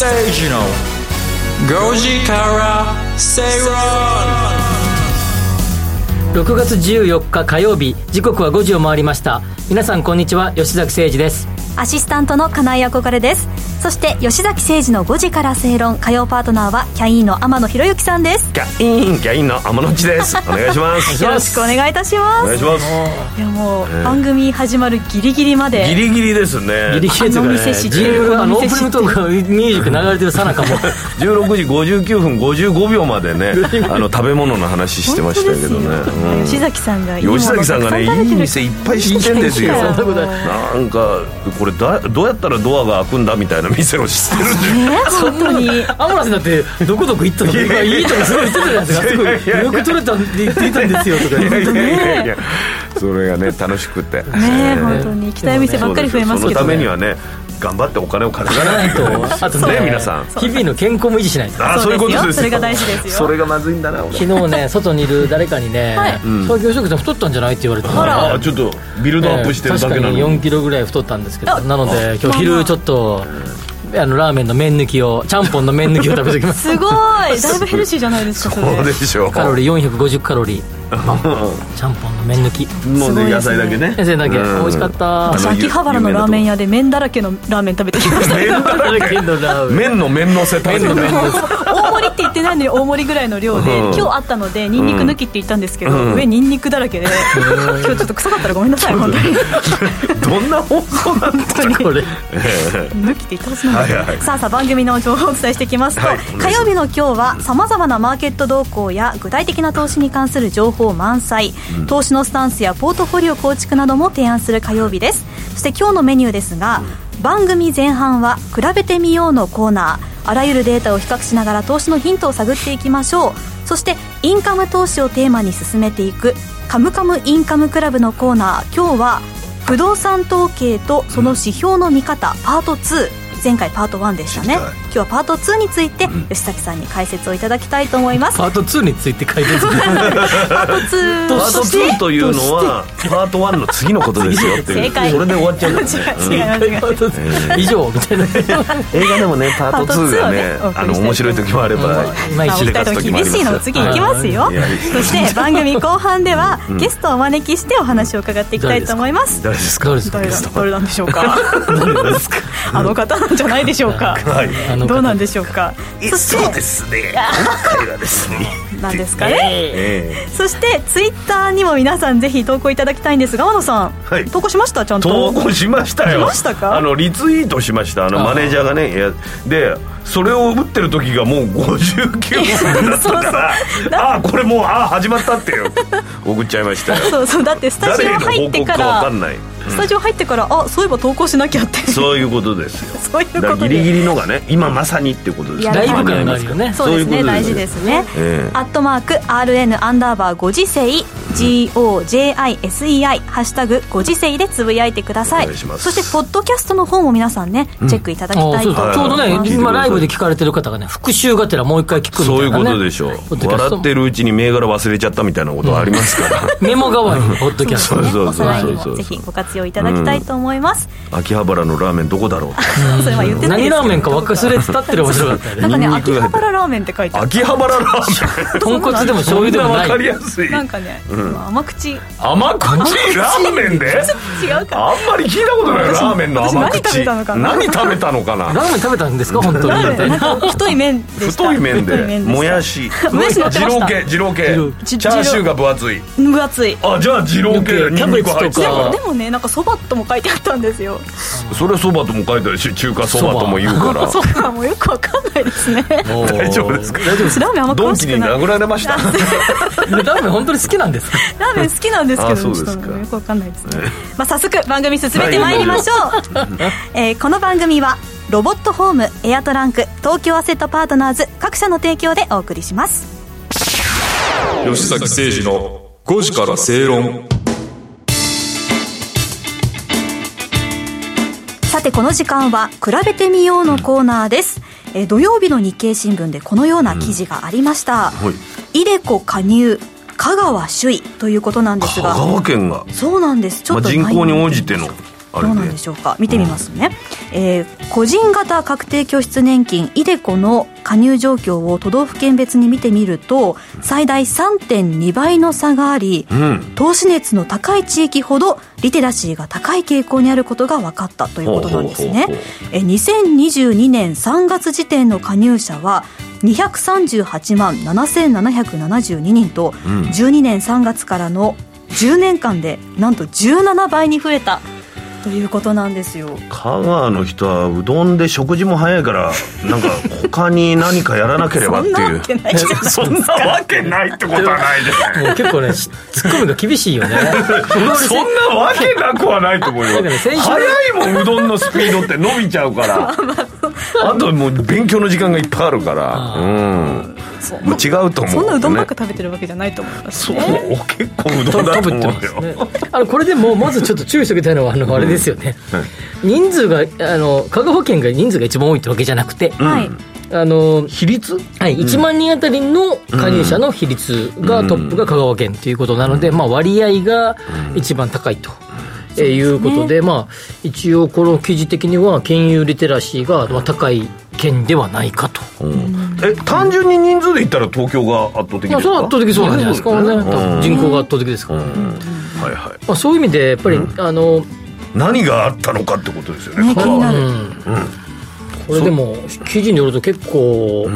ステージの5時から正論6月14日火曜日時刻は5時を回りました。皆さんこんにちは。吉崎誠二です。アシスタントの金井憧れです。そして吉崎誠二の5時から正論。火曜パートナーはキャインの天野博之さんです。キャインキャインの天野地です。お願いします。よろしくお願いいたします。お願いします。いやもう、番組始まるギリギリまで。ギリギリですね。ギリギリというかねあのオープニンお店知ってるグトークがミュージック流れてるさなかも。16時59分55秒までね あの食べ物の話してましたけどね、うん。吉崎さんが吉崎さんがねいい店いっぱい知ってんですよ。なんかこれだどうやったらドアが開くんだみたいな店を知ってるんでね本当に。アムラさんだってどこどこ行ったのか今いいとこすごい言ってたじゃないですかすごよく取れたって言ってたんですよとかいやいやいやいね。やそれがね楽しくて。ねね本当に。行きたいお店ばっかり増えますけどそのためにはね頑張ってお金を稼がないと。あとね皆さん。日々の健康も維持しないと。あそういうことです。よそれが大事ですよ。それがまずいんだな俺。昨日ね外にいる誰かにねはい「東京食さん太ったんじゃない?」って言われてあちょっとビルドアップしてるだけなのに。確かに4キロぐらい太ったんですけど。あなので今日昼ちょっとあのラーメンの麺抜きをちゃんぽんの麺抜きを食べてきます。すごい。だいぶヘルシーじゃないですかそれ。そうでしょう。カロリー450カロリー ちゃんぽんの麺抜き。もうね野菜だけね。野菜だけ。うん。美味しかった。私秋葉原のラーメン屋で麺だらけのラーメン食べてきました。麺だらけ麺のラーメン麺の麺のせ大盛りって言ってないのに大盛りぐらいの量でうん。今日あったのでニンニク抜きって言ったんですけどうん。上ニンニクだらけで今日ちょっと臭かったらごめんなさい本当に。どんな放送なんだこれ。抜きって言ったはずなんだ。けどはいはい。さあさあ番組の情報をお伝えしていきますと、はい。火曜日の今日はさまざまなマーケット動向や具体的な投資に関する情報満載、投資のスタンスやポートフォリオ構築なども提案する火曜日です。そして今日のメニューですが、番組前半は比べてみようのコーナー。あらゆるデータを比較しながら投資のヒントを探っていきましょう。そしてインカム投資をテーマに進めていくカムカムインカムクラブのコーナー。今日は不動産統計とその指標の見方、パート2前回パート1でしたね今日はパート2について吉崎さんに解説をいただきたいと思います。パート2について書いてるんですねパート2パートとして2というのはパート1の次のことですよっていう。正解。それで終わっちゃう。ね 違う違う違う。パート2以上みたいな映画でもねパート2がねパート2をねあの面白い時もあればうん。まあ、お二人とも厳しいのを次行きますよ。そして番組後半ではゲストをお招きしてお話を伺っていきたいと思います。誰ですか？どうですか？誰だ誰なんでしょうか？あの方なんじゃないでしょうか？はい。あの方どうなんでしょうか？そそうですね。今回はですね。なんですかね？えそしてツイッターにも皆さんぜひ投稿いただきたいんですが天野さん、はい。投稿しました？ちゃんえと。投稿しましたよ。しましたか？あのリツイートしました。あのマネージャーがねいやでそれを打ってる時がもう59分だったからああこれもうああ始まったってよ。送っちゃいましたよ。そうそう。だってスタジオ入ってか報告かわらかんないスタジオ入ってからあそういえば投稿しなきゃって。そういうことですよ。そういうことでだからギリギリのがね今まさにってことですいやライブ感があるよね。そうですね。大事ですね、ええ。アットマーク RN アンダーバーご時世。GOJISEI ハッシュタグご時世でつぶやいてください。お願いします。そしてポッドキャストの方も皆さんね、チェックいただきたいと思います。そうちょうどはい。ね今ライブで聞かれてる方がね復習がてらもう一回聞くみたいな、ね、そういうことでしょう。笑ってるうちに銘柄忘れちゃったみたいなことはありますから、メモ代わりにポッドキャストそうそうそうそうもぜひご活用いただきたいと思います、秋葉原のラーメンどこだろう。それは言って何ラーメンか忘れてたってる面白かったよねなんかね秋葉原ラーメンって書いてある。秋葉原ラーメン。豚骨でも醤油でもなそんな分かりいやすい。なんかね、甘口。違う甘口？ラーメンで？かあんまり聞いたことないラーメンの甘私何食口べたのかな？何食べたのかな？ラーメン食べたんですか本当に。太い麺太い麺で。太もやし。もやし二郎系二郎系じチャーシューが分厚い。分厚い。あじゃあ二郎系キャベツとか。ら。でもねなんかそばとも書いてあったんですよ。それはそばとも書いてあるし中華そばとも言うから。そば。もよくわかんないですね。大丈夫ですか？大丈夫ですラーメンあんまドンキに詳しくない。殴られました？ラーメン本当に好きなんですか？ラーメン好きなんですけあどそうですか。ちょっとよくわかんないですね、まあ、早速番組進めてまい。りましょう、えーこの番組はロボットホームエアトランク東京アセットパートナーズ各社の提供でお送りします。吉崎誠二の5時から正論さてこの時間は「比べてみよう」のコーナーです、えー土曜日の日経新聞でこのような記事がありました、はい。イデコ加入香川首位ということなんです香が川県が、そうなんです。ちょまあ、っと人口に応じてのどうなんでしょうか？見てみますね、えー個人型確定拠出年金イデコの加入状況を都道府県別に見てみると最大3.2倍の差があり、ん。投資熱の高い地域ほどリテラシーが高い傾向にあることが分かったということなんですね。えー2022年3月時点の加入者は238万7772人と、12年3月からの10年間でなんと17倍に増えたということなんですよ。香川の人はうどんで食事も早いからなんか他に何かやらなければっていう。そんなわけないじゃないそんなわけないってことはないですね。もう結構ねしツッコミが厳しいよね。そんなわけなくはないと思うよ。早いもんうどんのスピードって伸びちゃうから。あともう勉強の時間がいっぱいあるから。うん。もう違うと思うそんなうどんばっかね食べてるわけじゃないと思いますそう。ね結構うどんだと食べて思うよねあのこれでもまずちょっと注意しておきたいのはあのあれですよね、人数があの香川県が人数が一番多いってわけじゃなくて、はい。あの比率？はい、1万人あたりの加入者の比率がトップが香川県ということなので、まあ、割合が一番高いと。えーいうことで、まあ、一応この記事的には金融リテラシーがまあ高い県ではないかと、え単純に人数で言ったら東京が圧倒的ですか？まあ、それは圧倒的そうなんじゃないですか、ね、うん人口が圧倒的ですから、はいはい。まあ、そういう意味でやっぱり、あの何があったのかってことですよね。ね気になる。うん。これでも記事によると結構、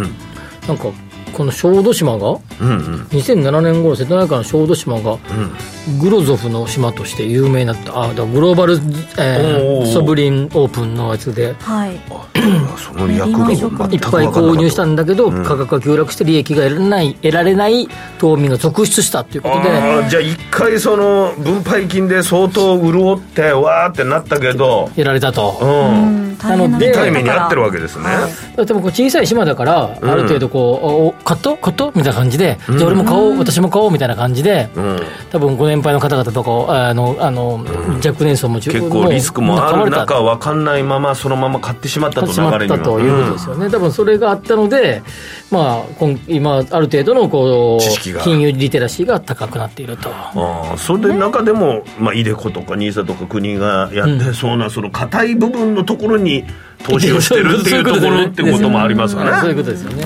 なんかこの小豆島がうんうん。2007年頃瀬戸内海の小豆島がグロゾフの島として有名になった。あだからグローバル、えーおーソブリンオープンのやつで。はい。その役がいっぱい購入したんだけど、価格が急落して利益が得られない得られない島民が続出したということで。じゃあ一回その分配金で相当潤ってわーってなったけど得られたと。うん。ななので痛い目に遭ってるわけですね。はい。でもこう小さい島だから、ある程度こ買っと買っとみたいな感じで、じゃあ俺も買おう、私も買おうみたいな感じで、うん。多分ご年配の方々とか、あの、あの、若年層も結構リスクもある中分かんないままそのまま買ってしまったと流れにはったということですよね、多分それがあったので、まあ、今今、ある程度のこ知識が。う金融リテラシーが高くなっていると。ああそれで中でも、まあ、イデコとかニーサとか国がやってそうな、その硬い部分のところに投資をしてるっていうところってこともありますよね。そういうことですよね。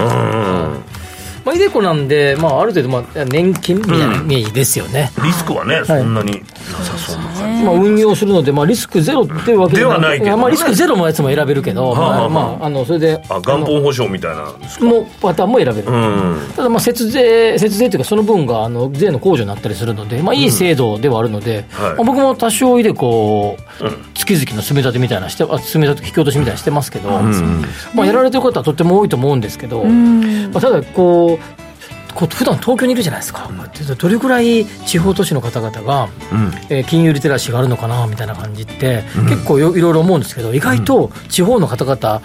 うんまあ、イデコなんで、まあ、ある程度、まあ、年金みたいなイメージですよね。リスクはね、そんなになさそうな感じ。まあ、運用するので、まあ、リスクゼロっていうわけではないけどね。やまあ、リスクゼロのやつも選べるけど、はあはあまあ、まあ、あの、それで、あ元本保証みたいなんですか？のパターンも選べる。うん。ただ、まあ、節税、節税というか、その分が、あの、税の控除になったりするので、まあ、いい制度ではあるので、はい。まあ、僕も多少いで、こう、月々の積み立てみたいなして、あ積み立て、引き落としみたいなしてますけど、まあ、やられてる方はとっても多いと思うんですけど、まあ、ただ、こう、こう普段東京にいるじゃないですか、どれぐらい地方都市の方々が、えー金融リテラシーがあるのかなみたいな感じって、結構よいろいろ思うんですけど意外と地方の方々が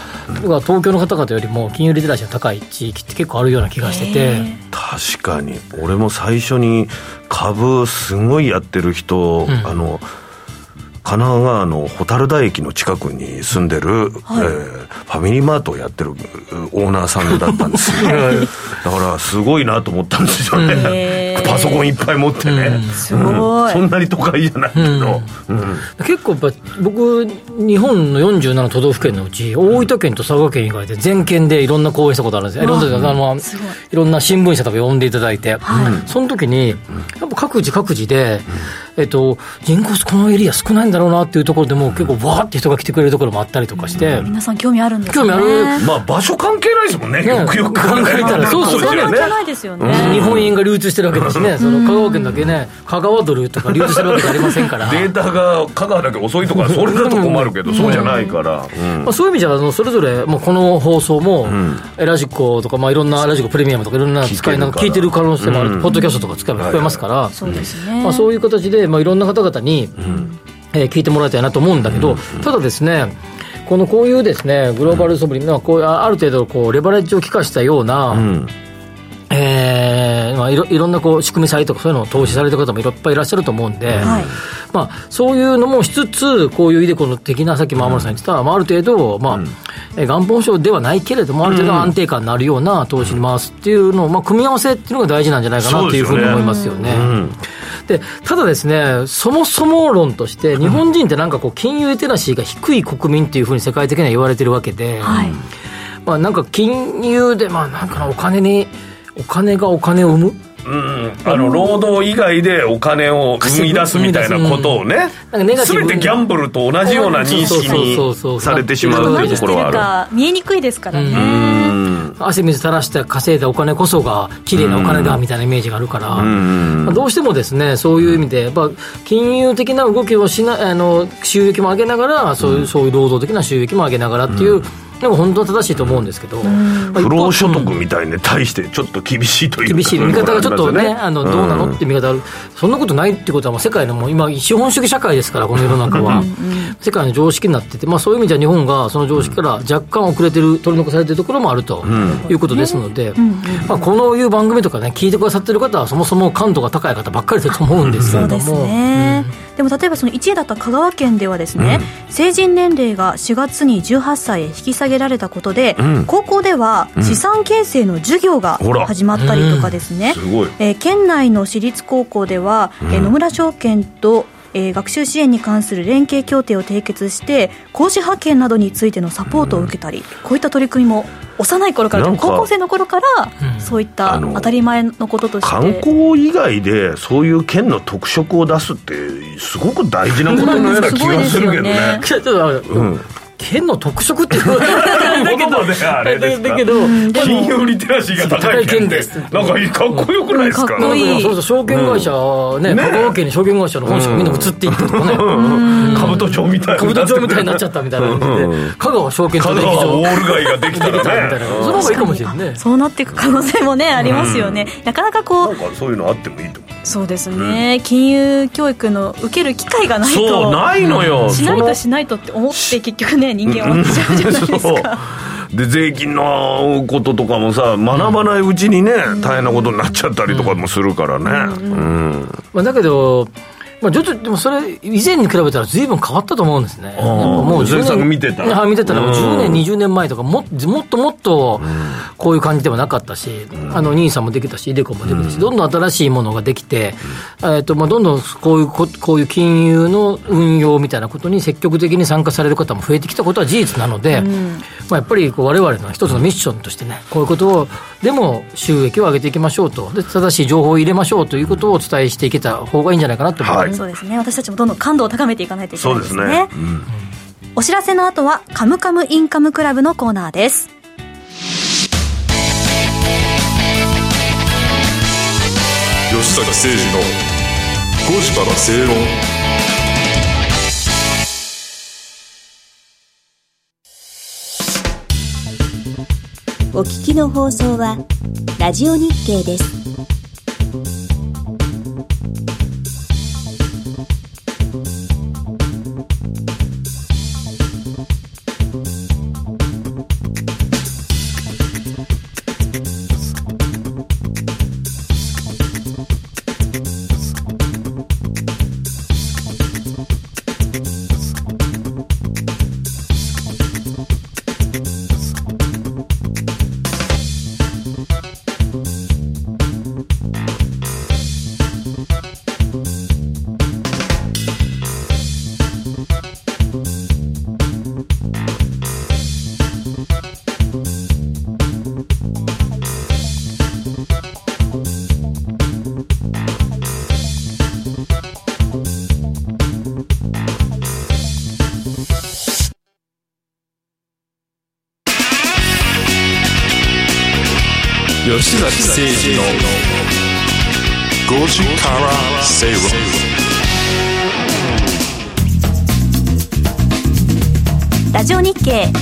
東京の方々よりも金融リテラシーの高い地域って結構あるような気がしてて。確かに。俺も最初に株すごいやってる人、あの神奈川の蛍田駅の近くに住んでる、はい。えーファミリーマートをやってるオーナーさんだったんですよ。だからすごいなと思ったんですよね、パソコンいっぱい持ってね、すごい。そんなに都会じゃないけど、うん。結構やっぱ僕日本の47都道府県のうち大分県と佐賀県以外で全県でいろんな講演したことあるんですよ。いろんなあのい。いろんな新聞社とか呼んでいただいて、その時にやっぱ各自各自で、えっと、人口このエリア少ないんだろうなっていうところでも結構わーって人が来てくれるところもあったりとかして、皆さん興味あるんですね。興味あるまあ場所関係ないですもんね。ねよくよく考えたらそうそう。関係ねないですよね。日本円が流通してるわけだしね、その香川県だけね、香川ドルとか流通してるわけじゃありませんから。データが香川だけ遅いとかそれだと困るけどそうじゃないから、うん。まあ、そういう意味じゃあのそれぞれ、まあ、この放送も、えラジコとか、まあ、いろんなラジコプレミアムとかいろんな使いながら。聞いてる可能性もある、ポッドキャストとか使えば聞こえますから、そうですね。まあ、そういう形で、まあ、いろんな方々に、えー聞いてもらいたいなと思うんだけど、ただですねこのこういうですねグローバルソブリン、まあこういうあある程度こうレバレッジを効かしたような、えーまあ、いろいろんなこう仕組み債とかそういうのを投資されてる方もいっぱいいらっしゃると思うんで、はい。まあ、そういうのもしつつ、こういうイデコの的な、さっき山村さん。言ってた、まあ、ある程度、まあえ元本証ではないけれども、ある程度安定感のあるような投資に回すっていうのを、まあ、組み合わせっていうのが大事なんじゃないかなというふうに思いますよね。でただですね、そもそも論として、日本人ってなんかこう、金融リテラシーが低い国民っていうふうに世界的には言われてるわけで、はい、まあ、なんか金融で、まあ、なんかお金に、お金がお金を生むうん、あの労働以外でお金を生み出すみたいなことをね、すべてギャンブルと同じような認識にされてしまうというところはある見えにくいですからね。汗水垂らして稼いだお金こそが綺麗なお金だみたいなイメージがあるから、まあ、どうしてもですねそういう意味でやっぱ金融的な動きをしなあの収益も上げながらそういうそういう労働的な収益も上げながらっていう、でも本当は正しいと思うんですけど、不労所得みたいに対してちょっと厳しいという厳しい。見方がちょっとねあのどうなのって見方ある。そんなことないってことはもう世界のもう今資本主義社会ですからこの世の中は。世界の常識になってて、まあ、そういう意味では日本がその常識から若干遅れてる取り残されてるところもあるということですので、まあ、このいう番組とかね聞いてくださってる方はそもそも感度が高い方ばっかりだと思うんですけれども。でも例えばその1位だった香川県ではですね、うん、成人年齢が4月に18歳へ引き下げられたことで、うん、高校では資産形成の授業が始まったりとかですね、うん、えー、県内の私立高校では、えー、野村証券とえー、学習支援に関する連携協定を締結して講師派遣などについてのサポートを受けたり、こういった取り組みも幼い頃から高校生の頃から、そういった当たり前のこととして。観光以外でそういう県の特色を出すってすごく大事なことのような気がするけどね。うん県の特色っていう。だけどだけど金融リテラシーが高い県で。す。なんかかっこよくないですか？かっこいい。そうそう証券会社ね香川県に証券会社の本社がみんな移っていってとかね兜町みたいな。兜町みたいになっちゃったみたいな香川証券取引所ウォール街ができたらね。その方がいいかもしれないねそうなっていく可能性もねありますよね。なかなかこうそういうのあってもいいと思う。そうですね、金融教育の受ける機会がないと。そうないのよ。しないとしないとって思って結局ね人間終わっちゃう。じゃないですか、で税金のこととかもさ学ばないうちにね、大変なことになっちゃったりとかもするからね、うん。まあ、だけどまあ、ちょっとでもそれ、以前に比べたらずいぶん変わったと思うんですね。もう10年見てた。ら。見てたら、10年、20年前とかも、もっともっとこういう感じではなかったし、あの、兄さんもできたし、イデコもできたし、どんどん新しいものができて、えっと、まあ、どんどんこういう、こういう金融の運用みたいなことに積極的に参加される方も増えてきたことは事実なので、まあ、やっぱりわれわれの一つのミッションとしてね、こういうことを、でも収益を上げていきましょうと、で正しい情報を入れましょうということをお伝えしていけた方がいいんじゃないかなと思います。はいそうですね私たちもどんどん感度を高めていかないといけないですね。そうですね。うん、お知らせの後は、カムカムインカムクラブのコーナーです。吉坂誠二の5時から正論。お聞きの放送は、ラジオ日経です。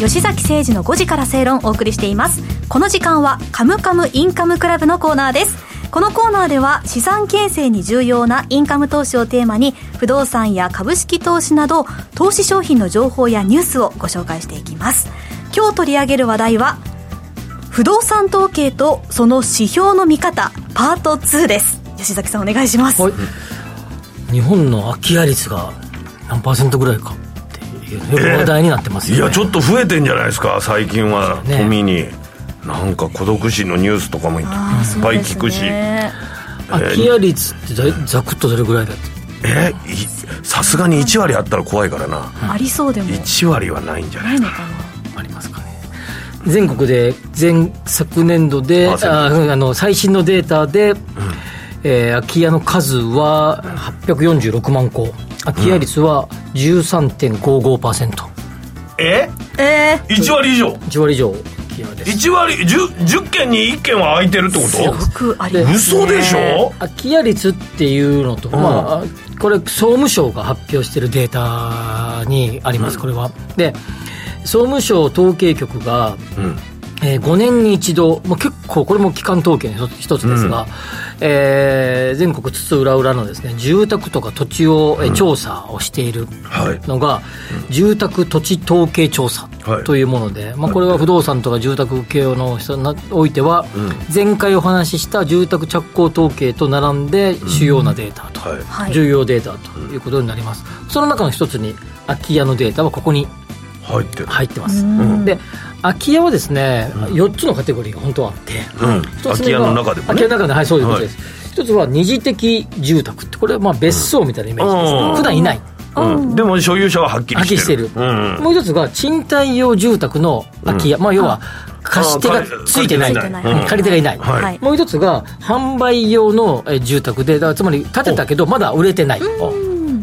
吉崎誠二の5時から正論をお送りしています。この時間はカムカムインカムクラブのコーナーです。このコーナーでは資産形成に重要なインカム投資をテーマに不動産や株式投資など投資商品の情報やニュースをご紹介していきます。今日取り上げる話題は不動産統計とその指標の見方パート2です。吉崎さんお願いします、日本の空き家率が何パーセントぐらいか。話題になってます、ね、いやちょっと増えてんじゃないですか最近は、ね、富に。なんか孤独死のニュースとかもいっぱい聞くし、ね、空き家率ってざざくっとどれぐらいだってえいさすがに1割あったら怖いからな。ありそうでも。1割はないんじゃなな。いいのかありますかね。全国で前昨年度であああの最新のデータで、えー空き家の数は846万戸。空き家率は13.55%、え？なえ1割以上？1割以上。空き家です1割？10, 10件に1件は空いてるってこー、よくありでますね。嘘でしょ？空き家率っていうのと、まあ、これ総務省が発表しているデータにあります、これは。で総務省統計局が、えー5年に一度、まあ、結構これも機関統計の一つですが、えー全国津々浦々のですね住宅とか土地を、えー調査をしているはい。のが、住宅土地統計調査はい。というもので、まあ、これは不動産とか住宅系の人においては、前回お話しした住宅着工統計と並んで主要なデータと、はい。はい。重要データということになります。その中の一つに空き家のデータはここに入ってる。入ってます、で空き家はですね、4つのカテゴリーが本当はあって、うん。一つ空き家の中でもね。空き家の中ではいそういうことです、一つは二次的住宅ってこれはまあ別荘みたいなイメージです。ね、うん。普段いない。うん。でも所有者ははっきりしてる。りしてる、うんもう一つが賃貸用住宅の空き家、まあ要は貸し手がついてない。あ借りてない。うん。借り手がいない、はい。はい。もう一つが販売用のえー住宅でつまり建てたけどまだ売れてない、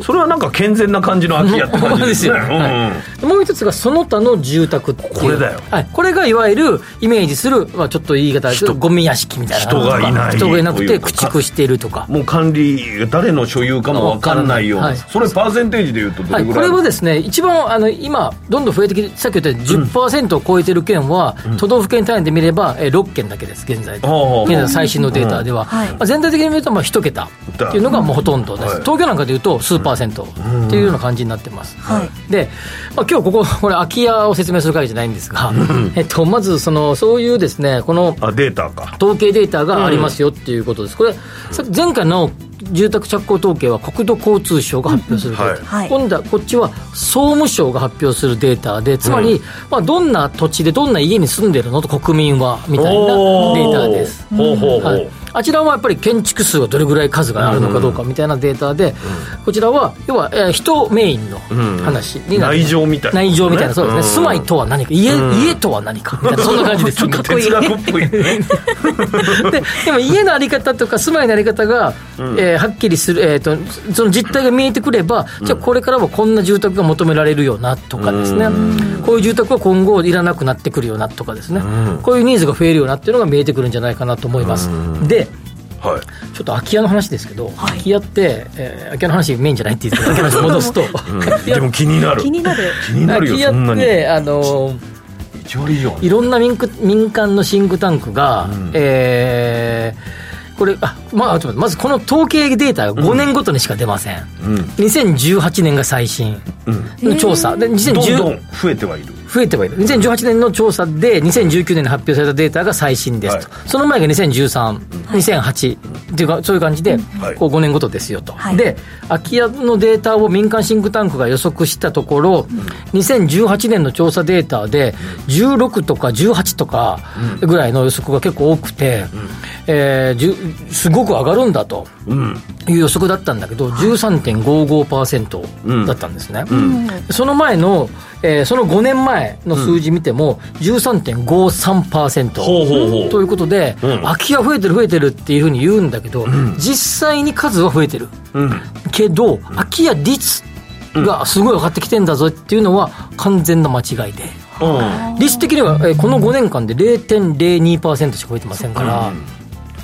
それはなんか健全な感じの空き家って感じですようんうん。もう一つがその他の住宅。っていうこれだよ。はい、これがいわゆるイメージする、まあ、ちょっと言い方です。けどゴミ屋敷みたいな。人がいない人がいなくて駆逐しているとか。もう管理誰の所有かも分からないような、はい。それパーセンテージでいうとどはい、れぐらい、これはですね、一番あの今、どんどん増えてきて、さっき言ったように10%を超えてる県は、都道府県単位で見れば、えー6県だけです、現在現在の最新のデータでは、はい。まあ、全体的に見ると、まあ、1桁っていうのがもうほとんどです、はい東京なんかでいうと数パーセントっていうような感じになってます。はい。で、まあ、今日ここ、これ、空き家を説明する会じゃないんですが、えっと、まずその、そういうですね、このあデータか。統計データがありますよっていうことです、これ、さ前回の住宅着工統計は国土交通省が発表するデータ、はい。今度はこっちは総務省が発表するデータで、つまり、まあ、どんな土地でどんな家に住んでるのと国民はみたいなデータです。ほうほうほう、はい、あちらはやっぱり建築数がどれぐらい数があるのかどうかみたいなデータで、こちらは要は、えー人メインの話になる、内情みたいな。内情みたいな、そうですね、うん。住まいとは何か、家,、家とは何か。みたいな、そんな感じです。ちょっと哲学っぽいね。ででも家のあり方とか住まいのあり方が、えーはっきりする、えー、とその実態が見えてくれば、じゃあこれからはこんな住宅が求められるよなとかですね、こういう住宅は今後いらなくなってくるよなとかですね、こういうニーズが増えるよなっていうのが見えてくるんじゃないかなと思います。ではい。ちょっと空き家の話ですけど、空き家って、えー空き家の話メインじゃないって言って 戻すと、空き家でも気になる。気になる。気になるよ空きそんなに。家って、あのー1割以上。いろんな民間民間のシンクタンクが、えーこれあ、まあ、ちょっと待ってまずこの統計データが5年ごとにしか出ません、2018年が最新の調査、でどんど2010ん増えてはいる増えてはいる。2018年の調査で2019年に発表されたデータが最新ですと、はその前が2013、2008っていうかそういう感じで、はい。こう5年ごとですよと、はい。で空き家のデータを民間シンクタンクが予測したところ、2018年の調査データで16とか18とかぐらいの予測が結構多くて、えーすごく上がるんだという予測だったんだけど13.55%だったんですね、その前の、えーその5年前の数字見ても13.53%、ほうほうほう。ということで、うん。空き家増えてる増えてるっていうふうに言うんだけど、実際に数は増えてる、けど空き家率がすごい上がってきてんだぞっていうのは完全な間違いで。率的には、えーこの5年間で0.02%しか増えてませんから、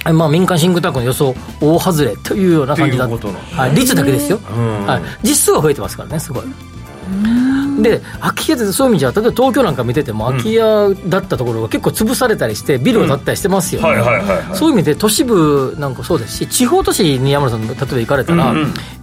えまあ、民間シンクタンクの予想大外れというような感じだとはい、率だけですよ、ん。はい、実数は増えてますからねすごいで空き家ってそういう意味じゃ例えば東京なんか見てても空き家だったところが結構潰されたりしてビルが建ったりしてますよね、そういう意味で都市部なんかそうですし地方都市に山田さん例えば行かれたら、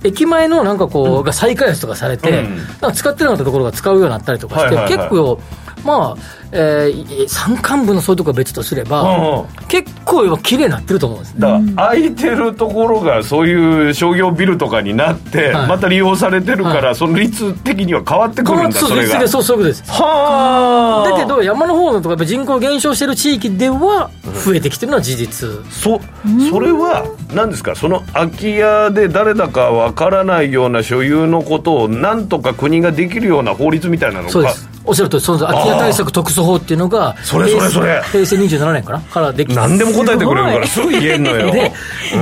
駅前のなんかこう、が再開発とかされて、なんか使ってなかったところが使うようになったりとかして、結構まあ、えー、山間部のそういうとこは別とすれば、結構今綺麗になってると思うんです。だから空いてるところがそういう商業ビルとかになって、はい。また利用されてるから、はい。その率的には変わってくるんだそうそれが。そうそういうことです。はあ。だけど山の方のとかやっぱ人口減少してる地域では増えてきてるのは事実、そそれは何ですか？その空き家で誰だかわからないような所有のことをなんとか国ができるような法律みたいなのがそうです。おっしゃるとおりその空き家対策特措法っていうのがそれそれそれ。平成平成27年かな？からできて何でも答えてくれるからすぐ言えんのよ。で、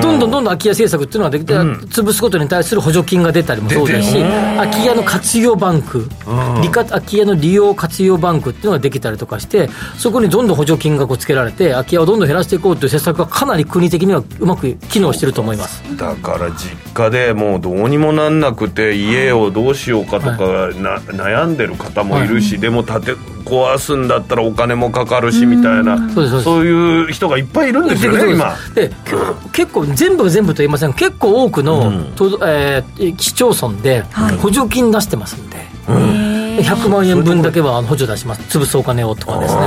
どんどんどんどん空き家政策っていうのができて、潰すことに対する補助金が出たりもそうですし、空き家の活用バンク、利活空き家の利用活用バンクっていうのができたりとかして、そこにどんどん補助金がこうつけられて、空き家をどんどん減らしていこうという施策がかなり国的にはうまく機能してると思います。だから実家でもうどうにもなんなくて家をどうしようかとかな、悩んでる方もいるし、でも建て壊すんだったらお金もかかるしみたいな。そうですそうです。そういう人がいっぱいいるんですよね今。で結構全部が全部と言いません。が結構多くの、とえー市町村ではい。補助金出してますんで、で100万円分だけは補助出します。潰すお金をとかですね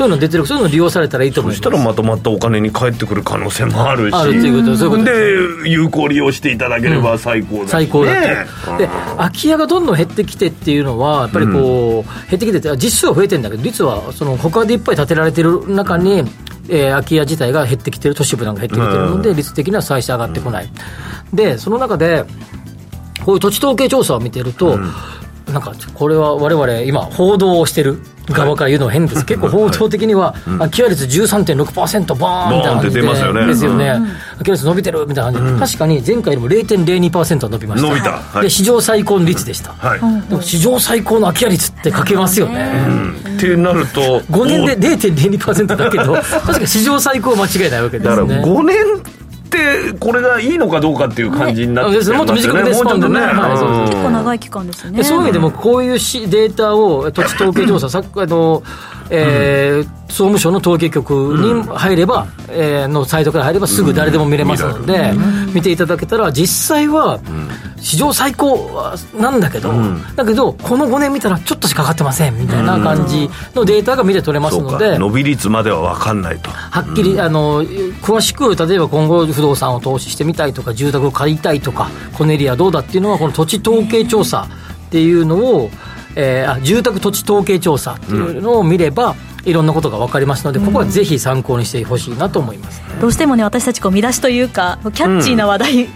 そういうの出てるそういうの利用されたらいいと思います。そしたらまとまったお金に返ってくる可能性もあるし。あるということそういうことで有効利用していただければ最高だし、ね最高だって、ね。で空き家がどんどん減ってきてっていうのはやっぱりこう、減ってきてて実数は増えてるんだけど実はその他でいっぱい建てられてる中に、えー空き家自体が減ってきてる都市部なんか減ってきてるので、率的には最初上がってこない、でその中でこういう土地統計調査を見てると、なんかこれは我々今報道をしてる側から言うのは変です、結構報道的には、空き家率13.6%バーンみたいな感じボーンって出ますよね。でですよね、空き家率伸びてるみたいな感じで、確かに前回よりも0.02%伸びました。伸びた。はい。で史上最高の率でした、はい、でも史上最高の空き家率って書けますよね、ってなると5年で0.02%だけど確かに史上最高は間違いないわけでだからすね5年ってこれがいいのかどうかっていう感じになってきてもっと短くますよねスパンでねもうちょっとはいそうそう結構長い期間ですよね。でそういう意味でもこういうしデータを土地統計調査、さっきあの、えー総務省の統計局に入れば、えーのサイトから入ればすぐ誰でも見れますので、見ていただけたら実際は史上最高なんだけど、だけどこの5年見たらちょっとしかかかってませんみたいな感じのデータが見て取れますので。か。伸び率までは分かんないと。はっきり、あの詳しく例えば今後不動産を投資してみたいとか住宅を買いたいとかこのエリアどうだっていうのはこの土地統計調査っていうのを、えーあ住宅土地統計調査っていうのを見れば、いろんなことが分かりますのでここはぜひ参考にしてほしいなと思います、どうしてもね私たちこう見出しというかキャッチーな話題、そう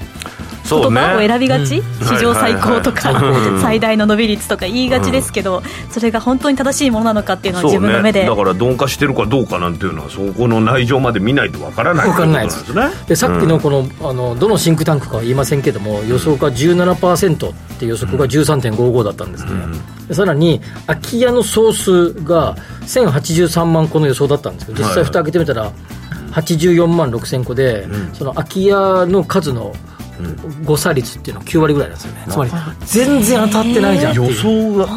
言葉をね選びがち、史上最高とか、最大の伸び率とか言いがちですけど、それが本当に正しいものなのかっていうのは自分の目で、ねだから鈍化してるかどうかなんていうのはそこの内情まで見ないと分からない分からないですね。でさっきのこの,、あのどのシンクタンクかは言いませんけども予想が17%って予測が13.55だったんですね、でさらに空き家の総数が1083万個の予想だったんですけど実際蓋開けてみたら84万6000個で、その空き家の数の誤差率っていうのは9割ぐらいなんですよね。つまり全然当たってないじゃん。予想が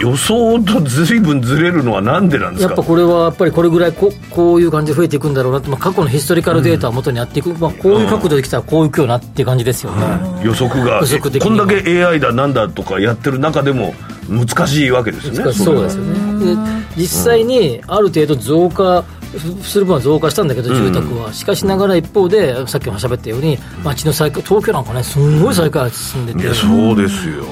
予想とずいぶんずれるのはなんでなんですか？やっぱこれはやっぱりこれぐらいここういう感じで増えていくんだろうなって、まあ、過去のヒストリカルデータを元にやっていく、まあ、こういう角度できたらこういくよなっていう感じですよね、予測が予測的こんだけ AI だなんだとかやってる中でも難しいわけですよね。そうですよね。で実際にある程度増加する分は増加したんだけど住宅は、しかしながら一方でさっきも喋ったように街の再開東京なんかねすんごい再開発進んでて。そうですよ。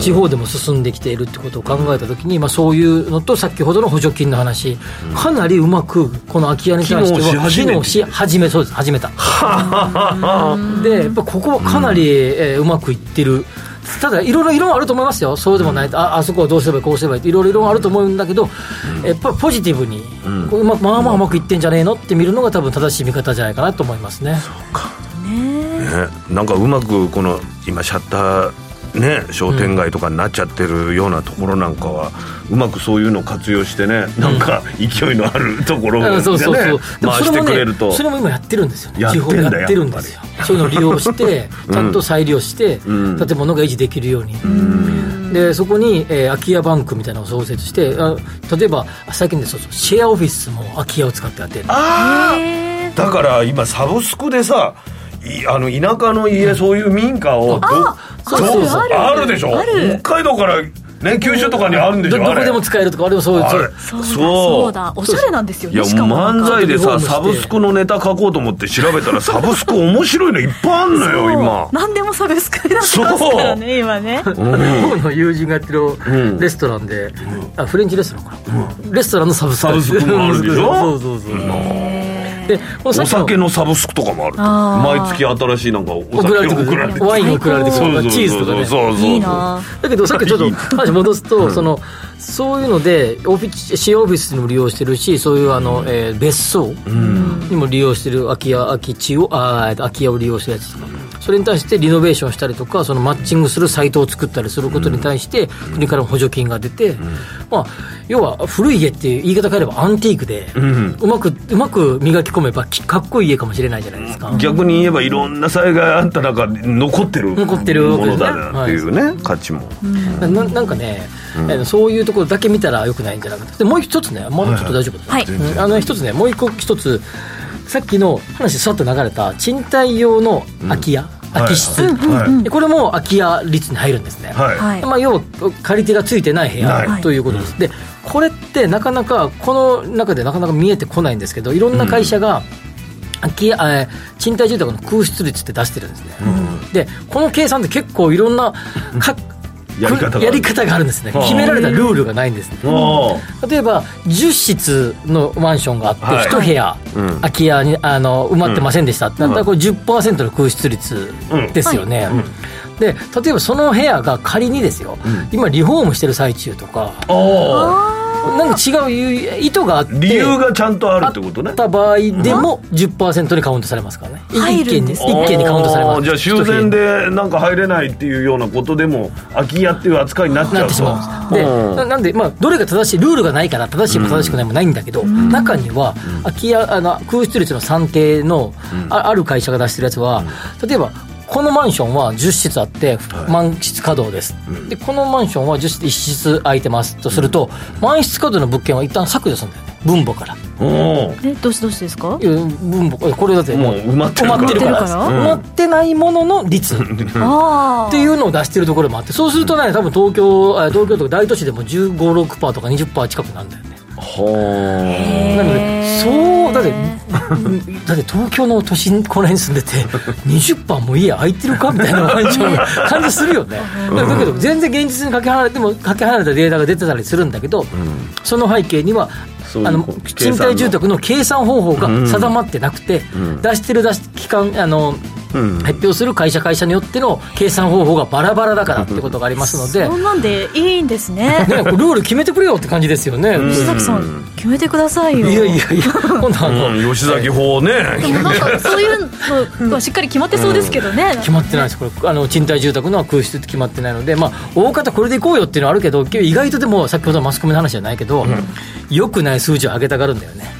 地方でも進んできているってことを考えたときに、まあ、そういうのと先ほどの補助金の話、かなりうまくこの空き家に対しては機能し始めて機能し始めそうです始めた。でやっぱここはかなり、えーうまくいってるただいろいろ異論あると思いますよ。そうでもない。とああそこはどうすればいいこうすればいいって。いろいろ異論あると思うんだけど、やっぱりポジティブに、こううままあまあうまくいってんじゃねえのって見るのが多分正しい見方じゃないかなと思いますね。ね、なんかうまくこの今シャッターね商店街とかになっちゃってるようなところなんかは、うまくそういうのを活用してねなんか勢いのあるところでね、うん。そうそうそう、回してくれると。それも今やってるんですよね。やってんだ地方でやってるんですよ。そういうのを利用してちゃんと再利用して、ん。建物が維持できるように、でそこに、えー空き家バンクみたいなのを創設してあ例えば最近でそうそうシェアオフィスも空き家を使ってやってるああだから今サブスクでさいあの田舎の家、そういう民家をどあるでしょ。北海道からね九州とかにあるんでしょ？どこでも使えるとかあれもそうあれ。そう。そう。だそうだ。おしゃれなんですよねいやしかも漫才でさサブスクのネタ書こうと思って調べたらサブスク面白いのいっぱいあんのよ今。何でもサブスクになってますからね今ね。僕の友人がやってるレストランで、あフレンチレストランかな、レストランのサブスク。サブスクもあるでしょ？そうそうそうでお酒のサブスクとかもある毎月新しいなんかお酒送られてワイン送られてくる。そうそうそうチーズとかね。そうそうそういいな。だけどさっきちょっと話戻すと、そのそういうのでオフィスシェアオフィスにも利用してるしそういうあの、えー別荘にも利用してる空き家空き地をあ空き家を利用してるやつとか。それに対してリノベーションしたりとかそのマッチングするサイトを作ったりすることに対して国からも補助金が出て、まあ、要は古い家っていう言い方変えればアンティークで、うまくうまく磨き込めばきかっこいい家かもしれないじゃないですか。逆に言えばいろんな災害あった中残ってる残ってるものだなっていうね、価値も、ななんかね、えーそういうところだけ見たらよくないんじゃないかとでもう一つねまだちょっと大丈夫だ、はいうん。あの一つねもう一個一つさっきの話さっと流れた賃貸用の空き家、空き室、はい。でこれも空き家率に入るんですね、はい、はい。まあ、要は借り手がついてない部屋ということです、でこれってなかなかこの中でなかなか見えてこないんですけどいろんな会社が、空き家えー賃貸住宅の空室率って出してるんですね、でこの計算って結構いろんな かやり方があるやり方があるんですね。はあ。決められたルールがないんですね。例えば10室のマンションがあってはい。1部屋、うん。空き家にあの埋まってませんでしたってなったらこれ10%の空室率ですよね、で例えばその部屋が仮にですよ、今リフォームしてる最中とかおなんか違う意図があってー理由がちゃんとあるってことね。あった場合でも10%にカウントされますからね。入る一件にんですね一件にカウントされます。じゃあ修繕でなんか入れないっていうようなことでも空き家っていう扱いになっちゃうなってしまうんです。ななんで、まあ、どれが正しいルールがないから正しいも正しくないもないんだけど、中には空き家あの空室率の算定の、あある会社が出してるやつは、例えばこのマンションは10室あって満室稼働です、でこのマンションは10室1室空いてます。とすると、満室稼働の物件は一旦削除するんだよね。分母から。えどうしてどうしてですか？いや分母。これだってもう埋まってるから。埋まってないものの率。っていうのを出してるところもあってそうするとね多分東京あ東京とか大都市でも1 5 6とか20%近くなんだよねなのでそうだってだって東京の都心この辺に住んでて 20%も家空いてるかみたいな感じするよね。だけど全然現実にかけ離れてもかけ離れたデータが出てたりするんだけど、その背景にはあの賃貸住宅の計算方法が定まってなくて、出してる出し期間あの、発表する会社会社によっての計算方法がバラバラだからってことがありますので、そんなんでいいんですね。ね、ルール決めてくれよって感じですよね。吉崎さん決めてくださいよ。いやいやいや、今度あの、うん吉崎法ね、でもなんかそういうのはしっかり決まってそうですけどね、決まってないです、これ、あの賃貸住宅の空室って決まってないので、まあ、大方これでいこうよっていうのはあるけど、意外とでも、先ほどのマスコミの話じゃないけど、良くない数字を上げたがるんだよね。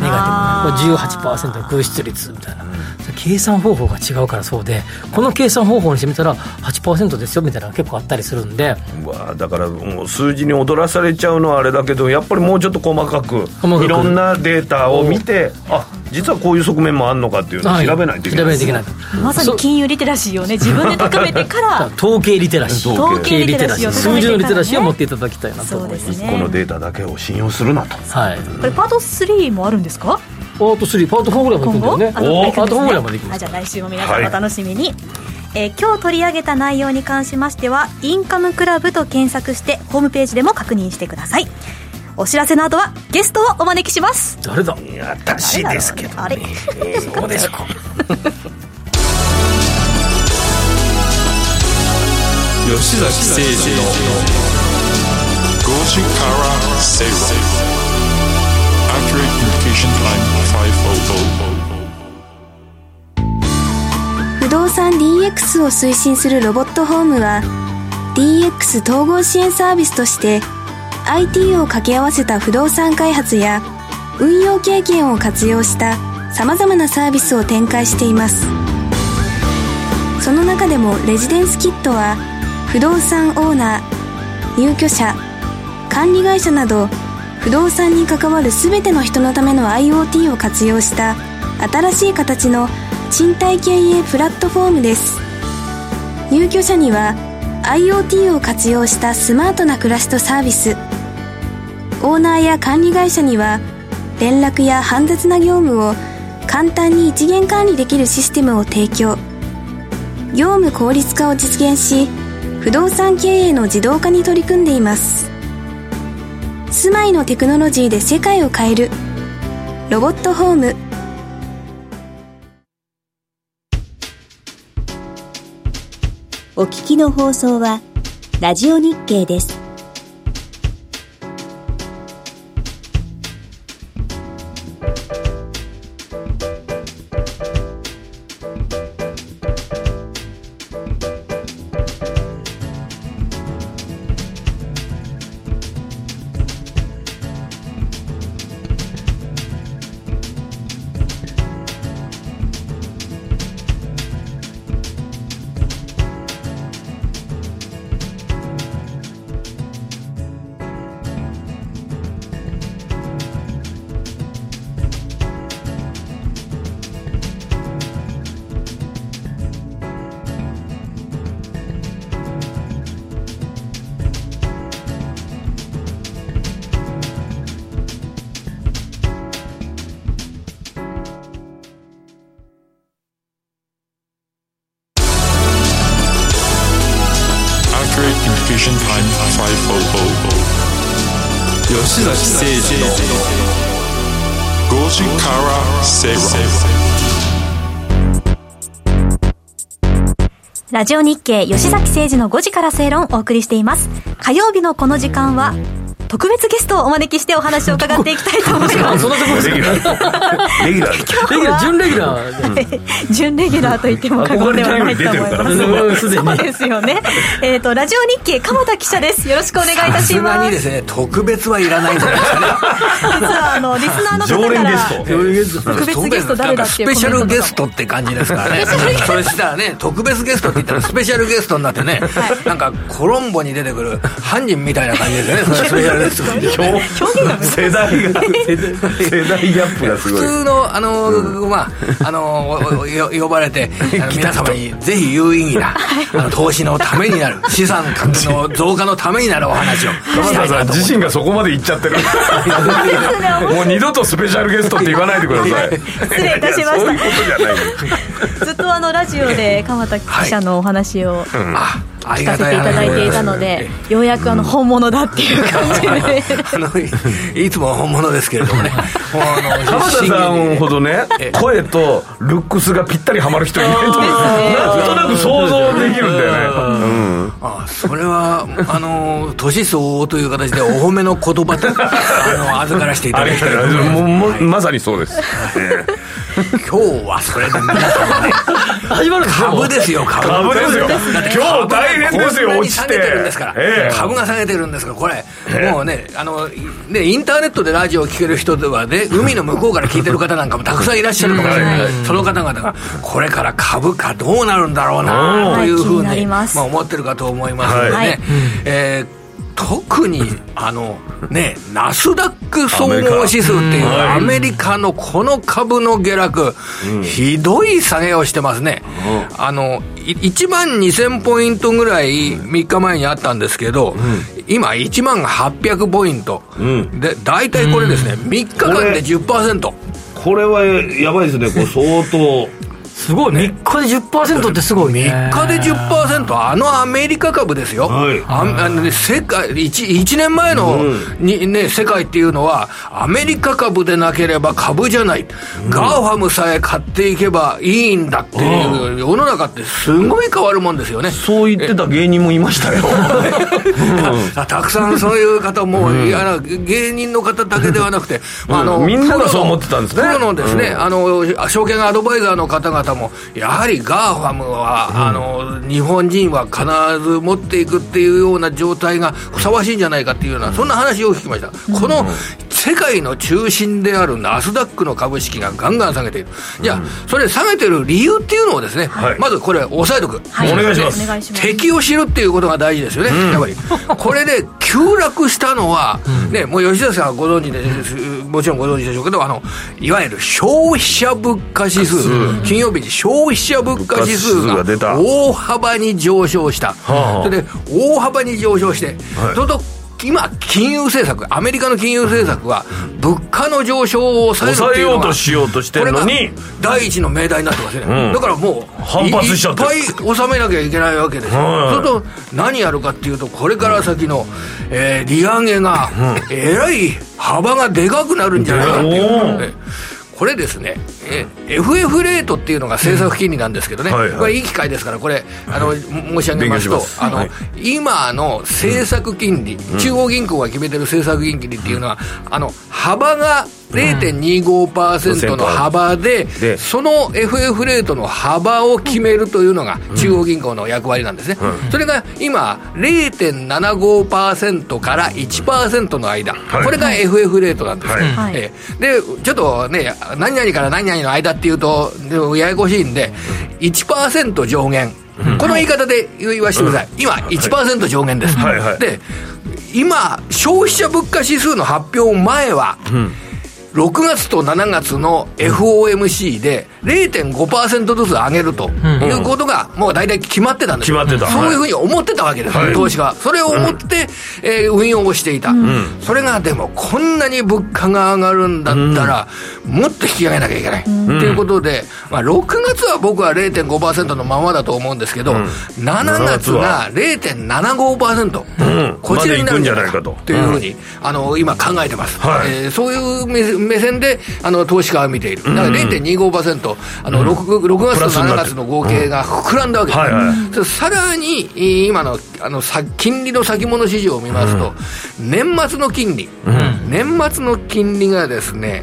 ネガティブこれ18%の空室率みたいな、計算方法が違うからそうでこの計算方法にしてみたら8%ですよみたいなのが結構あったりするんで。うわだからもう数字に踊らされちゃうのはあれだけどやっぱりもうちょっと細かく細かく。いろんなデータを見てあ実はこういう側面もあるのかっていうのを調べないといけない、調べないといけない。まさに金融リテラシーをね自分で高めてから 統計リテラシー。統計リテラシー数字のリテラシーを持っていただきたいなとそうで思いますすね。このデータだけを信用するなと。はい。これパート3もあるんですか？パート3パート4ぐらいまで行くんだよね。パート4ぐらいまで行くんですね。あ行きます。じゃあ来週も皆さんお楽しみに、えー今日取り上げた内容に関しましてはインカムクラブと検索してホームページでも確認してください。お知らせの後はゲストをお招きします。誰だ？いや私ですけどあれそうですか。吉崎誠二。の5時から正論 Accurate Communication DX を推進するロボットホームは DX 統合支援サービスとして IT を掛け合わせた不動産開発や運用経験を活用した様々なサービスを展開しています。その中でもレジデンスキットは不動産オーナー入居者管理会社など不動産に関わる全ての人のための IoT を活用した新しい形の賃貸経営プラットフォームです。入居者には IoT を活用したスマートな暮らしとサービス。オーナーや管理会社には連絡や煩雑な業務を簡単に一元管理できるシステムを提供。業務効率化を実現し不動産経営の自動化に取り組んでいます。住まいのテクノロジーで世界を変える。ロボットホーム。お聞きの放送はラジオ日経です。ラジオ日経吉崎誠二の5時から正論をお送りしています。火曜日のこの時間は、特別ゲストをお招きしてお話を伺っていきたいと思います。レギュラー レギュラーレギュラー準レギュラー準レギュラーと言っても過言ではないと思います。うんすでにそうですよね。えっ、と、ラジオ日経、鎌田記者です。よろしくお願いいたしさすがます。にですね、特別はいらないんじゃないですかね。実は、あの、リスナーの方常から、特別ゲスト誰だっていうスペシャルゲストって感じですからね。それしたらね、特別ゲストって言ったらスペシャルゲストになってね、なんかコロンボに出てくる犯人みたいな感じですよね、それスペシャルゲストって言うとね世代が世代ギャップがすごい。普通の、あの、まあ、あの、呼ばれて、皆様にぜひ有意義な、あの投資のためになる、資産の 増加のためになるお話を。したいなと思って。自身がそこまで言っちゃってる。もう二度とスペシャルゲストって言わないでください失礼いたしましたそういうことじゃないずっとあの、ラジオで鎌田記者のお話を、あ聞かせていただいていたので、ようやくあの本物だっていう感じで、あのいいつも本物ですけれどもね、浜田さんほどね声とルックスがぴったりハマる人いないと思う。なんとなく想像できるんだよね。うん。あそれは、あの年相応という形でお褒めの言葉とあの預からせていただきたいまさにそうです 今日はそれで皆様ね、始まるんですよ。株ですよ、株。株ですよ。だって今日大変ですよ落ちて。下げてるんですから、ええ。株が下げてるんですから、これ、もうね、あの、ね、インターネットでラジオを聞ける人ではね、海の向こうから聞いてる方なんかもたくさんいらっしゃるかもしれない。その方々が、これから株価どうなるんだろうな、というふうはい気にまあ思ってるかと思いますのでね、はい。えー特にあのねナスダック総合指数っていうアメリカ。のこの株の下落、ひどい下げをしてますね、あのい1万2000ポイントぐらい3日前にあったんですけど、今1万800ポイント、で大体これですね、3日間で10%。これはやばいですね。こう相当すごい、3日で10%ってすごいね。3日で10%、あのアメリカ株ですよ、はい。ああのね、世界 1, 1年前のに、ね、世界っていうのは、アメリカ株でなければ株じゃない、 GAFAM さえ買っていけばいいんだっていう、世の中ってすごい変わるもんですよね。そう言ってた芸人もいましたよ。た たくさんそういう方も、いや芸人の方だけではなくて、まああのみんながそう思ってたんですね。プロのですね、あの証券アドバイザーの方方も、やはり GAFAM は、あの日本人は必ず持っていくっていうような状態がふさわしいんじゃないかっていうような、そんな話を聞きました。この世界の中心であるナスダックの株式がガンガン下げている。じゃあ、それ下げてる理由っていうのをですね、はい。まずこれ押さえとく。はい。お願いします。お願いします。敵を知るっていうことが大事ですよね、やっぱり。これで急落したのは、ね、もう吉田さんはご存知です、もちろんご存知でしょうけど、あの、いわゆる消費者物価指数、金曜日に消費者物価指数が大幅に上昇した。あ。それで、大幅に上昇して、それと、今、金融政策、アメリカの金融政策は、物価の上昇を抑えるっていうのが抑えようとしようとしてるのに。第一の命題になってますよね、うん。だからもう反発しちゃっいいっぱい収めなきゃいけないわけですよ、はいそれと何やるかっていうとこれから先の、えー利上げが、えらい幅がでかくなるんじゃないかっていう、これですね、え FF レートっていうのが政策金利なんですけどね、はいはい。これいい機会ですから、これ、あの申し上げますと、す。あのはい。今の政策金利、中央銀行が決めてる政策金利っていうのは、あの幅が0.25%の幅で、で。その FF レートの幅を決めるというのが中央銀行の役割なんですね、それが今、0.75%から1%の間、はい。これが FF レートなんです、はい。はい。ええ。でちょっとね、何々から何々の間っていうと、でもややこしいんで、1%上限、この言い方で言わせてください、今、1%上限です。はいはい。で今、消費者物価指数の発表前は、6月と7月の FOMC で0.5%ずつ上げるということが、もう大体決まってたんですよ。決まってた。そういうふうに思ってたわけです、はい。投資が。それを思って、えー運用をしていた、それがでも、こんなに物価が上がるんだったら、もっと引き上げなきゃいけない。ということで、まあ、6月は僕は0.5%のままだと思うんですけど、7月が0.75%、うん。こちらになるんじゃないかまで行くんじゃないかと。というふうに、あの今考えてます、はい。えーそういう目目線であの投資家は見ている、だから0.25%、あの 6, 6月と7月の合計が膨らんだわけです、はいはいそれさらにえー今のあのさ金利の先物市場を見ますと、年末の金利、年末の金利がですね、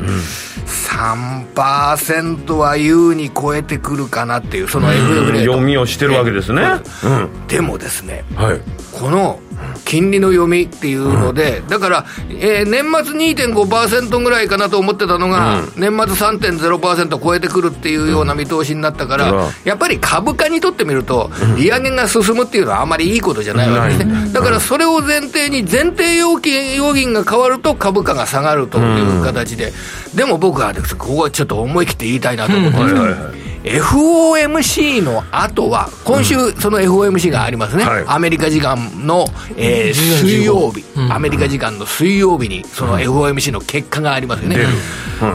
3%は優に超えてくるかなっていう、その FF レート。読みをしてるわけですね。うん。でもですね、はい。この金利の読みっていうので、だから、えー年末2.5%ぐらいかなと思ってたのが、年末3.0%超えてくるっていうような見通しになったから、うん。やっぱり株価にとってみると、利上げが進むっていうのはあまりいいことじゃないわけですね。だからそれを前提に、前提要件要銀が変わると株価が下がるという形で、でも僕はですここはちょっと思い切って言いたいなと思ってます。はいはいはい FOMC の後は、今週、その FOMC がありますね、はい。アメリカ時間の、えー水曜日、アメリカ時間の水曜日に、その FOMC の結果がありますよね、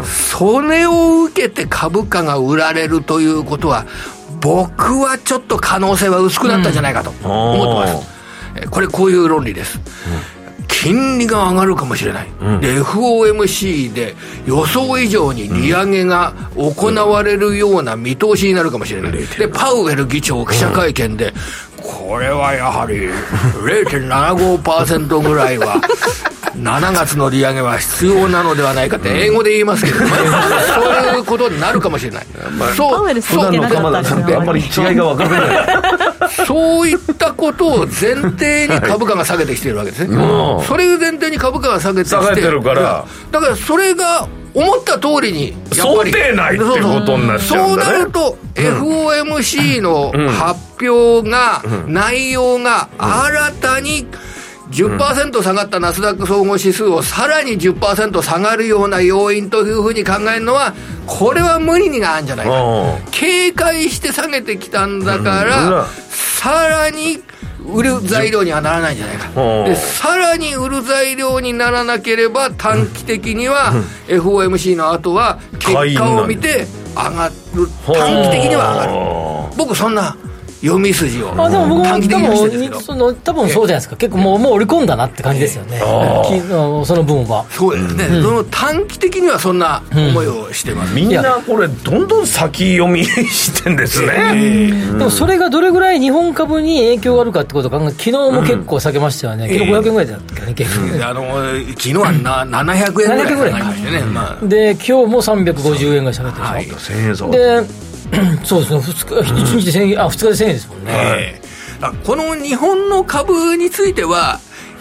それを受けて株価が売られるということは、僕はちょっと可能性は薄くなったんじゃないかと思ってます。えーこれ、こういう論理です。金利が上がるかもしれない、で FOMC で予想以上に利上げが行われるような見通しになるかもしれない、でパウエル議長、記者会見で、これはやはり0.75%ぐらいは、7月の利上げは必要なのではないかって、英語で言いますけどね、そういうことになるかもしれない。そうそういが分からないそういったことを前提に株価が下げてきてるわけですね。うんそれを前提に株価が下げてきて。下げてるからだからそれが思った通りに、やっぱり。想定内ってことになっちゃうんだねそうなると、FOMC の発表が、内容が新たに、10%下がったナスダック総合指数をさらに10%下がるような要因というふうに考えるのは、これは無理にがあるんじゃないか。うん。警戒して下げてきたんだから、うん。さらに売る材料にはならないんじゃないか、うん。でさらに売る材料にならなければ短期的には FOMC の後は結果を見て上がる。短期的には上がる。僕そんな読み筋を。あでも僕も短期その多分そうじゃないですか。結構もうもう織り込んだなって感じですよね、きあのその分は。そうですね、その短期的にはそんな思いをしてます、みんなこれどんどん先読みしてんですね、でもそれがどれぐらい日本株に影響があるかってことを考え昨日も結構下げましたよね、昨日500円ぐらいだったっけね、結局。であの昨日はな700円ぐらい700円ぐらい下がりましてね、まあ。で今日も350円ぐらい下げてるでしょ、はい。千円差でそうですね2日1日で1000円あ2日で1000円ですもんね、ええあこの日本の株については、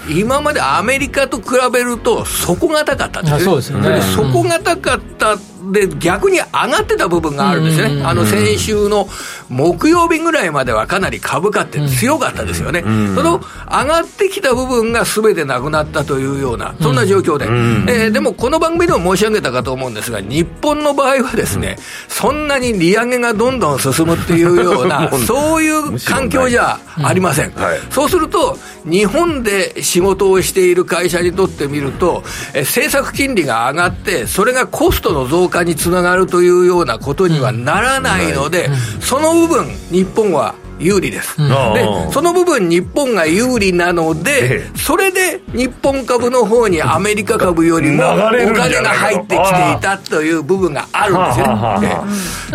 今までアメリカと比べると底が高かったんですね。そうですよね。底が高かったで逆に上がってた部分があるんですね、あの先週の木曜日ぐらいまではかなり株価って強かったですよね、その上がってきた部分がすべてなくなったというような、そんな状況で、えー、でもこの番組でも申し上げたかと思うんですが、日本の場合はですね、そんなに利上げがどんどん進むっていうような、そういう環境じゃありません。はい、そうすると、日本で仕事をしている会社にとってみると、え政策金利が上がって、それがコストの増加化につながるというようなことにはならないので、その部分、日本は有利です、うん、でその部分、日本が有利なので、それで日本株の方にアメリカ株よりもお金が入ってきていたという部分があるんですよね、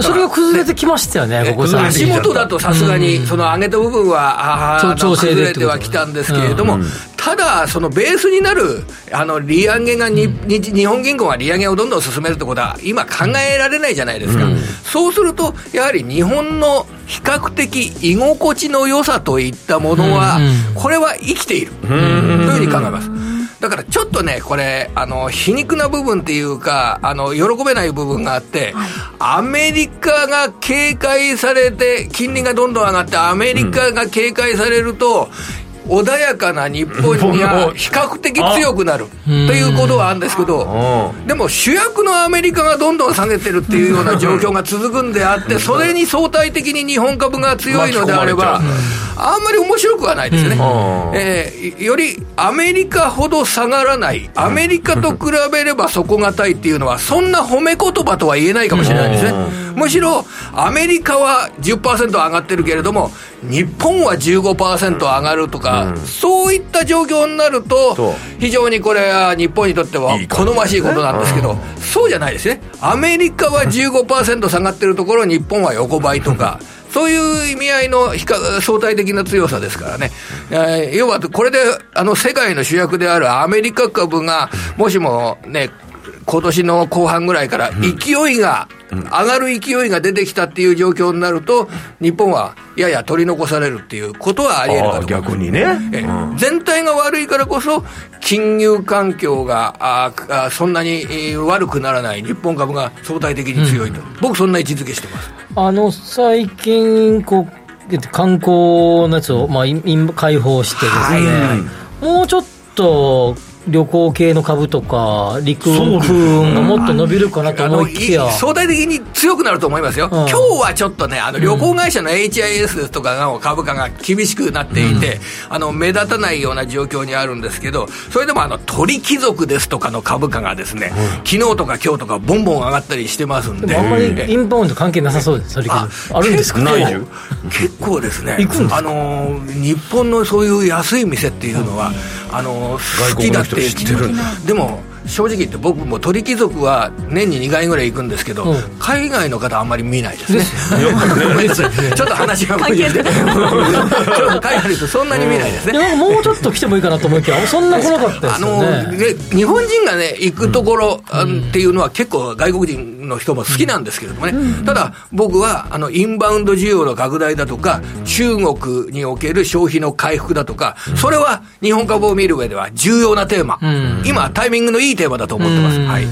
それが崩れてきましたよね、ここ足元だとさすがに、その上げた部分は、崩れてはきたんですけれども、ただ、そのベースになるあの利上げがに、うん、日本銀行が利上げをどんどん進めるってことは、今、考えられないじゃないですか、うん、そうすると、やはり日本の比較的居心地の良さといったものは、これは生きている。というふうに考えます。だからちょっとね、これ、あの、皮肉な部分っていうか、あの、喜べない部分があって、はい、アメリカが警戒されて、金利がどんどん上がって、アメリカが警戒されると、穏やかな日本には比較的強くなる。ということはあるんですけど、でも主役のアメリカがどんどん下げてるっていうような状況が続くんであって、それに相対的に日本株が強いのであれば、あんまり面白くはないですよね、えー、よりアメリカほど下がらない、アメリカと比べれば底堅いっていうのは、そんな褒め言葉とは言えないかもしれないですね。むしろアメリカは10%上がってるけれども、日本は15%上がるとか、うん、そういった状況になると、非常にこれは日本にとっては好ましいことなんですけど、そうじゃないですね、アメリカは15%下がってるところ、日本は横ばいとか。そういう意味合いの相対的な強さですからね、えー、要はこれであの世界の主役であるアメリカ株が、もしもね、今年の後半ぐらいから勢いが、上がる勢いが出てきたっていう状況になると、日本はやや取り残されるっていうことはありえるかと逆にね、うん、全体が悪いからこそ、金融環境がああそんなに悪くならない日本株が相対的に強いと、うん、僕、そんな位置づけしてます。あの最近こう、観光のやつを、まあ、開放してですね、はい。はい、もうちょっと旅行系の株とか、陸運がもっと伸びるかなと思いきや、相対的に強くなると思いますよ、うん、今日はちょっとね、あの旅行会社の HIS とかの株価が厳しくなっていて、うん、あの目立たないような状況にあるんですけど、それでもあの鳥貴族ですとかの株価がですね、うん、昨日とか今日とか、ボンボン上がったりしてますんで、あんまりインバウンド関係なさそうです、鳥貴族、あるんですか？結構ですね、あの日本のそういう安い店っていうのは、あの好きだってでも正直言って僕も鳥貴族は年に2回ぐらい行くんですけど、うん、海外の方あんまり見ないですね。ちょっと話が海外とそんなに見ないですね。もうちょっと来てもいいかなと思いきやそんな来なかったですよね。あのね日本人がね行くところ、っていうのは結構外国人の人も好きなんですけれどもね、うん、ただ僕はあのインバウンド需要の拡大だとか中国における消費の回復だとかそれは日本株を見る上では重要なテーマ、今タイミングのいいテーマだと思ってます。はい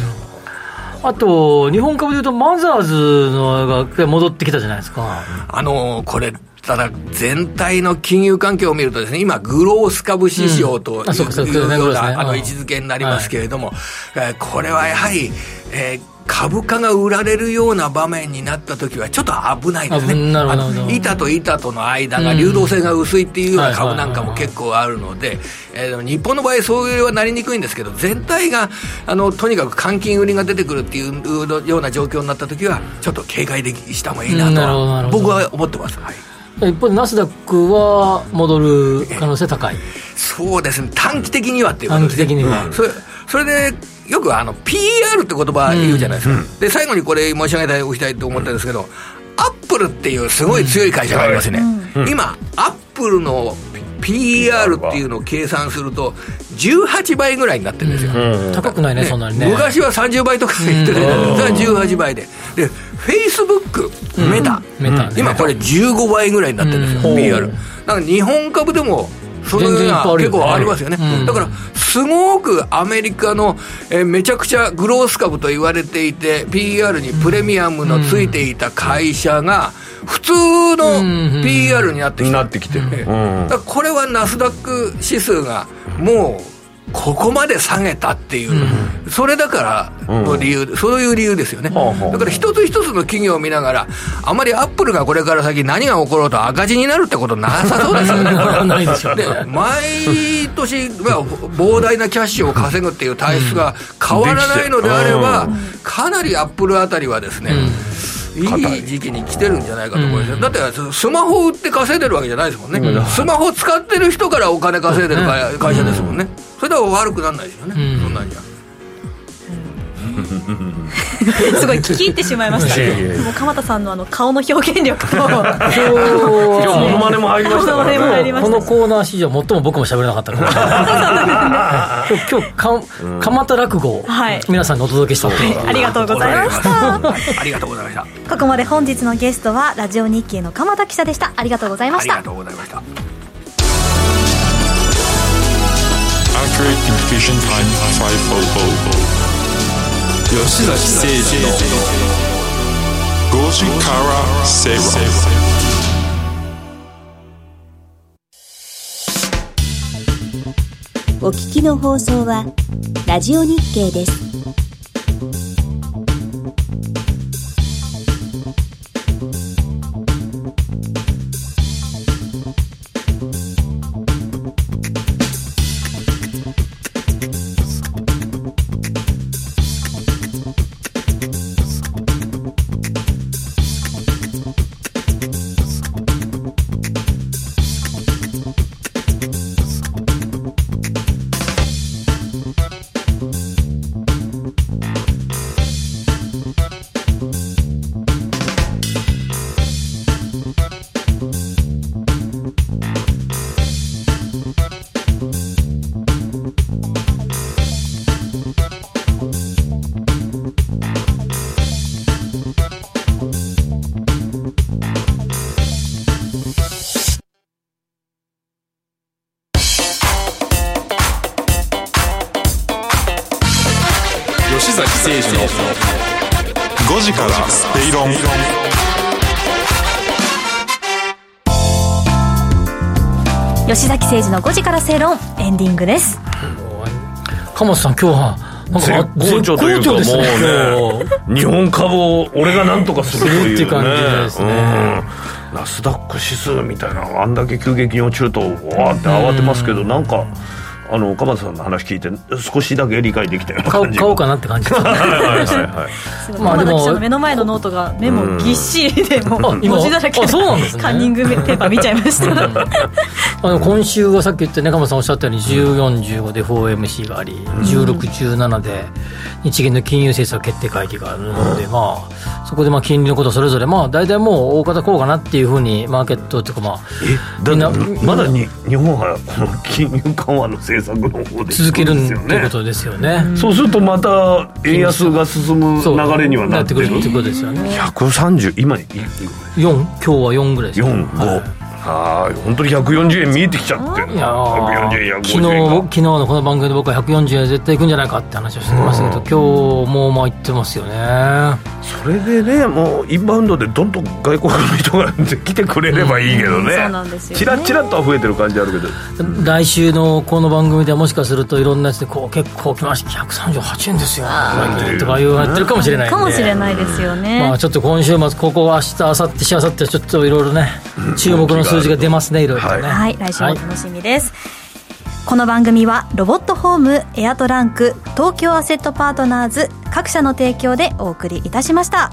あと、日本株でいうと、マザーズのが戻ってきたじゃないですか。あのこれ、ただ、全体の金融環境を見るとですね、今、グロース株市場という,、ような、あの位置づけになりますけれども、はい、これはやはり、えー株価が売られるような場面になった時はちょっと危ないですね。板と板との間が流動性が薄いっていうような株なんかも結構あるので、えー、日本の場合そういうはなりにくいんですけど全体があのとにかく換金売りが出てくるっていうような状況になった時はちょっと警戒でした方がいいなと僕は思ってます。はい一方でナスダックは戻る可能性高い。そうですね。短期的にはっていうことですね。短期的には、うん、それそれでよくあの PR って言葉言うじゃないですか、うん、で最後にこれ申し上げておきたいと思ったんですけど、アップルっていうすごい強い会社がありますね、今アップルの PR っていうのを計算すると18倍ぐらいになってるんですよ、高くないね、ね、そんなにね。昔は30倍とか言ってるけど、18倍で。でフェイスブックメタ、メタ、ね、今これ15倍ぐらいになってるんですよ、PR だから日本株でもそのような結構ありますよね、うん、だからすごくアメリカの、えー、めちゃくちゃグロース株と言われていて PR にプレミアムのついていた会社が普通の PR になってきて、なってきてる、これはナスダック指数がもうここまで下げたっていう、うん、それだからの理由、うん、そういう理由ですよね、うん、だから一つ一つの企業を見ながら、あまりアップルがこれから先、何が起ころうと赤字になるってことなさそうですよね、ないでしょう。ね毎年、まあ、膨大なキャッシュを稼ぐっていう体質が変わらないのであれば、かなりアップルあたりはですね、いい時期に来てるんじゃないかと思います、うん、だってスマホ売って稼いでるわけじゃないですもんね、うん、スマホ使ってる人からお金稼いでる会社ですもんね、それでは悪くならないですよね、そんなんじゃ。すごい聞き入ってしまいました。もう鎌田さんのあの顔の表現力と 今日モノマネも入りましたからね。このコーナー史上最も僕も喋れなかったから。今日か鎌田落語を皆さんにお届けしたありがとうございました。ありがとうございました。ここまで本日のゲストはラジオ日経の鎌田記者でした。ありがとうございました。ありがとうございました。Accurate Communication Time 500吉崎誠二の5時から正論お聞きの放送はラジオ日経です。の5時から誠論エンディングです。鎌田さん今日はなんか絶好調というかもうね日本株を俺がなんとかするという、ね、っていう感じですね、うん、ナスダック指数みたいなあんだけ急激に落ちるとわーって慌てますけどなんかあの鎌田さんの話聞いて少しだけ理解できたよ。うな感じ買おうかなって感じですね。はいはいはい、はい、まあでも目の前のノートがメモぎっしりでもう文字だらけカンニングペーパー見ちゃいましたあの今週はさっき言ったね鎌田さんおっしゃったように1415で 4MC があり1617で日銀の金融政策決定会議があるので、まあそこでまあ金利のことそれぞれまあ大体もう大方こうかなっていうふうにマーケットっていうかまあえだまだに日本はこの金融緩和の政策の方で続けるってことですよね。そうするとまた円安が進む流れにはなってくる。ってことですよね。130今4今日は4ぐらいです4、5、はいはい。本当に140円見えてきちゃっていや。140円昨日昨日のこの番組で僕は140円絶対いくんじゃないかって話をしてましたけど、今日もまあ言ってますよねそれでねもうインバウンドでどんどん外国の人が来てくれればいいけどね,、そうなんですよ、チラチラとは増えてる感じあるけど。来週のこの番組ではもしかするといろんなやつでこう結構来ました138円ですよ。とか言われてるかもしれないかもしれないですよね。まあちょっと今週末ここは明日明後日しあさってちょっといろいろね注目の数字が出ますねいろいろね。はい、来週も楽しみです、この番組はロボットホームエアトランク東京アセットパートナーズ各社の提供でお送りいたしました、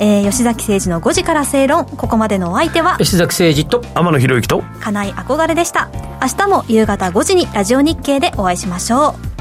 えー、吉崎誠二の5時から正論。ここまでのお相手は吉崎誠二と天野博之と金井憧れでした。明日も夕方5時にラジオ日経でお会いしましょう